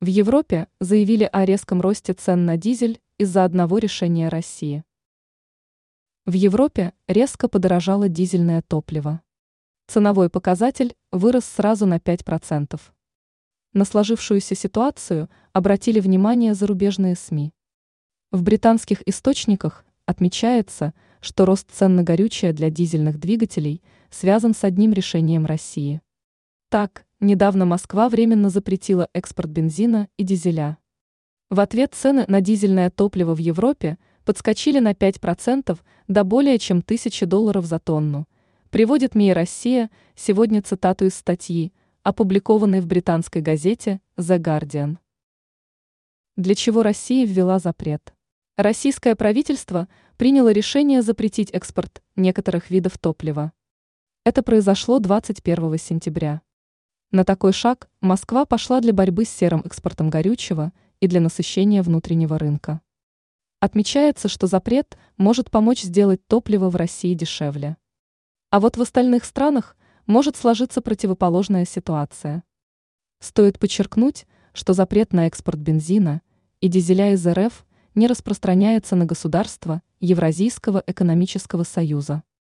В Европе заявили о резком росте цен на дизель из-за одного решения России. В Европе резко подорожало дизельное топливо. Ценовой показатель вырос сразу на 5%. На сложившуюся ситуацию обратили внимание зарубежные СМИ. В британских источниках отмечается, что рост цен на горючее для дизельных двигателей связан с одним решением России. Так, недавно Москва временно запретила экспорт бензина и дизеля. В ответ цены на дизельное топливо в Европе подскочили на 5% до более чем 1000 долларов за тонну, приводит МИИ «Россия» сегодня цитату из статьи, опубликованной в британской газете «The Guardian». Для чего Россия ввела запрет? Российское правительство приняло решение запретить экспорт некоторых видов топлива. Это произошло 21 сентября. На такой шаг Москва пошла для борьбы с серым экспортом горючего и для насыщения внутреннего рынка. Отмечается, что запрет может помочь сделать топливо в России дешевле. А вот в остальных странах может сложиться противоположная ситуация. Стоит подчеркнуть, что запрет на экспорт бензина и дизеля из РФ не распространяется на государства Евразийского экономического союза.